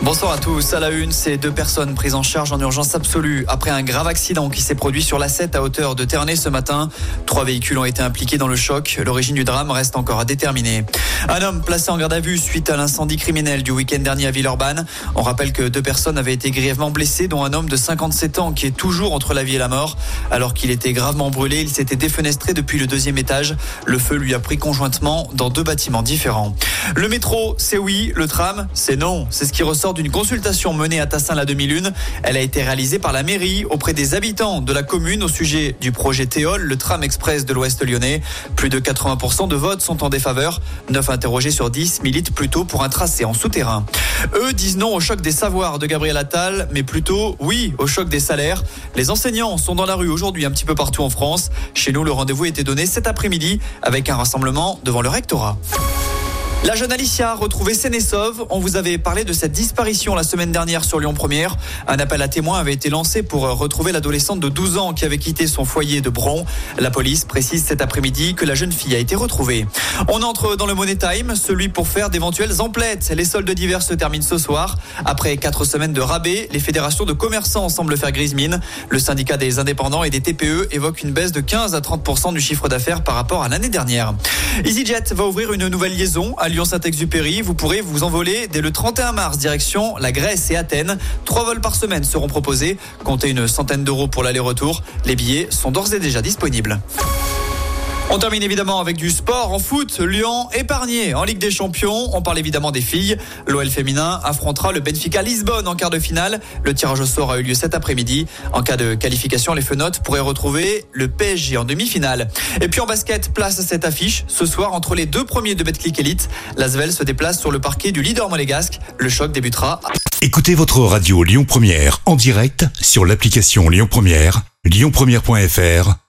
Bonsoir à tous. À la une, ces deux personnes prises en charge en urgence absolue après un grave accident qui s'est produit sur la 7 à hauteur de Ternay ce matin. Trois véhicules ont été impliqués dans le choc. L'origine du drame reste encore à déterminer. Un homme placé en garde à vue suite à l'incendie criminel du week-end dernier à Villeurbanne. On rappelle que deux personnes avaient été grièvement blessées, dont un homme de 57 ans qui est toujours entre la vie et la mort. Alors qu'il était gravement brûlé, il s'était défenestré depuis le deuxième étage. Le feu lui a pris conjointement dans deux bâtiments différents. Le métro, c'est oui. Le tram, c'est non. C'est ce qui ressort d'une consultation menée à Tassin la demi-lune. Elle a été réalisée par la mairie auprès des habitants de la commune au sujet du projet Théol, le tram express de l'Ouest lyonnais. Plus de 80% de votes sont en défaveur. 9 interrogés sur 10 militent plutôt pour un tracé en souterrain. Eux disent non au choc des savoirs de Gabriel Attal, mais plutôt oui au choc des salaires. Les enseignants sont dans la rue aujourd'hui un petit peu partout en France. Chez nous, le rendez-vous était donné cet après-midi avec un rassemblement devant le rectorat. La jeune Alicia retrouvée saine et sauve. On vous avait parlé de cette disparition la semaine dernière sur Lyon Première. Un appel à témoins avait été lancé pour retrouver l'adolescente de 12 ans qui avait quitté son foyer de Bron. La police précise cet après-midi que la jeune fille a été retrouvée. On entre dans le Money Time, celui pour faire d'éventuelles emplettes. Les soldes d'hiver se terminent ce soir. Après quatre semaines de rabais, les fédérations de commerçants semblent faire grise mine. Le syndicat des indépendants et des TPE évoque une baisse de 15 à 30 du chiffre d'affaires par rapport à l'année dernière. EasyJet va ouvrir une nouvelle liaison à Lyon-Saint-Exupéry. Vous pourrez vous envoler dès le 31 mars direction la Grèce et Athènes. Trois vols par semaine seront proposés. Comptez une centaine d'euros pour l'aller-retour. Les billets sont d'ores et déjà disponibles. On termine évidemment avec du sport en foot. Lyon épargné en Ligue des Champions. On parle évidemment des filles. L'OL féminin affrontera le Benfica Lisbonne en quart de finale. Le tirage au sort a eu lieu cet après-midi. En cas de qualification, les fenotes pourraient retrouver le PSG en demi-finale. Et puis en basket, place à cette affiche. Ce soir, entre les deux premiers de Betclic Elite, Lasvel se déplace sur le parquet du leader monégasque. Le choc débutera. Écoutez votre radio Lyon Première en direct sur l'application Lyon Première, lyonpremière.fr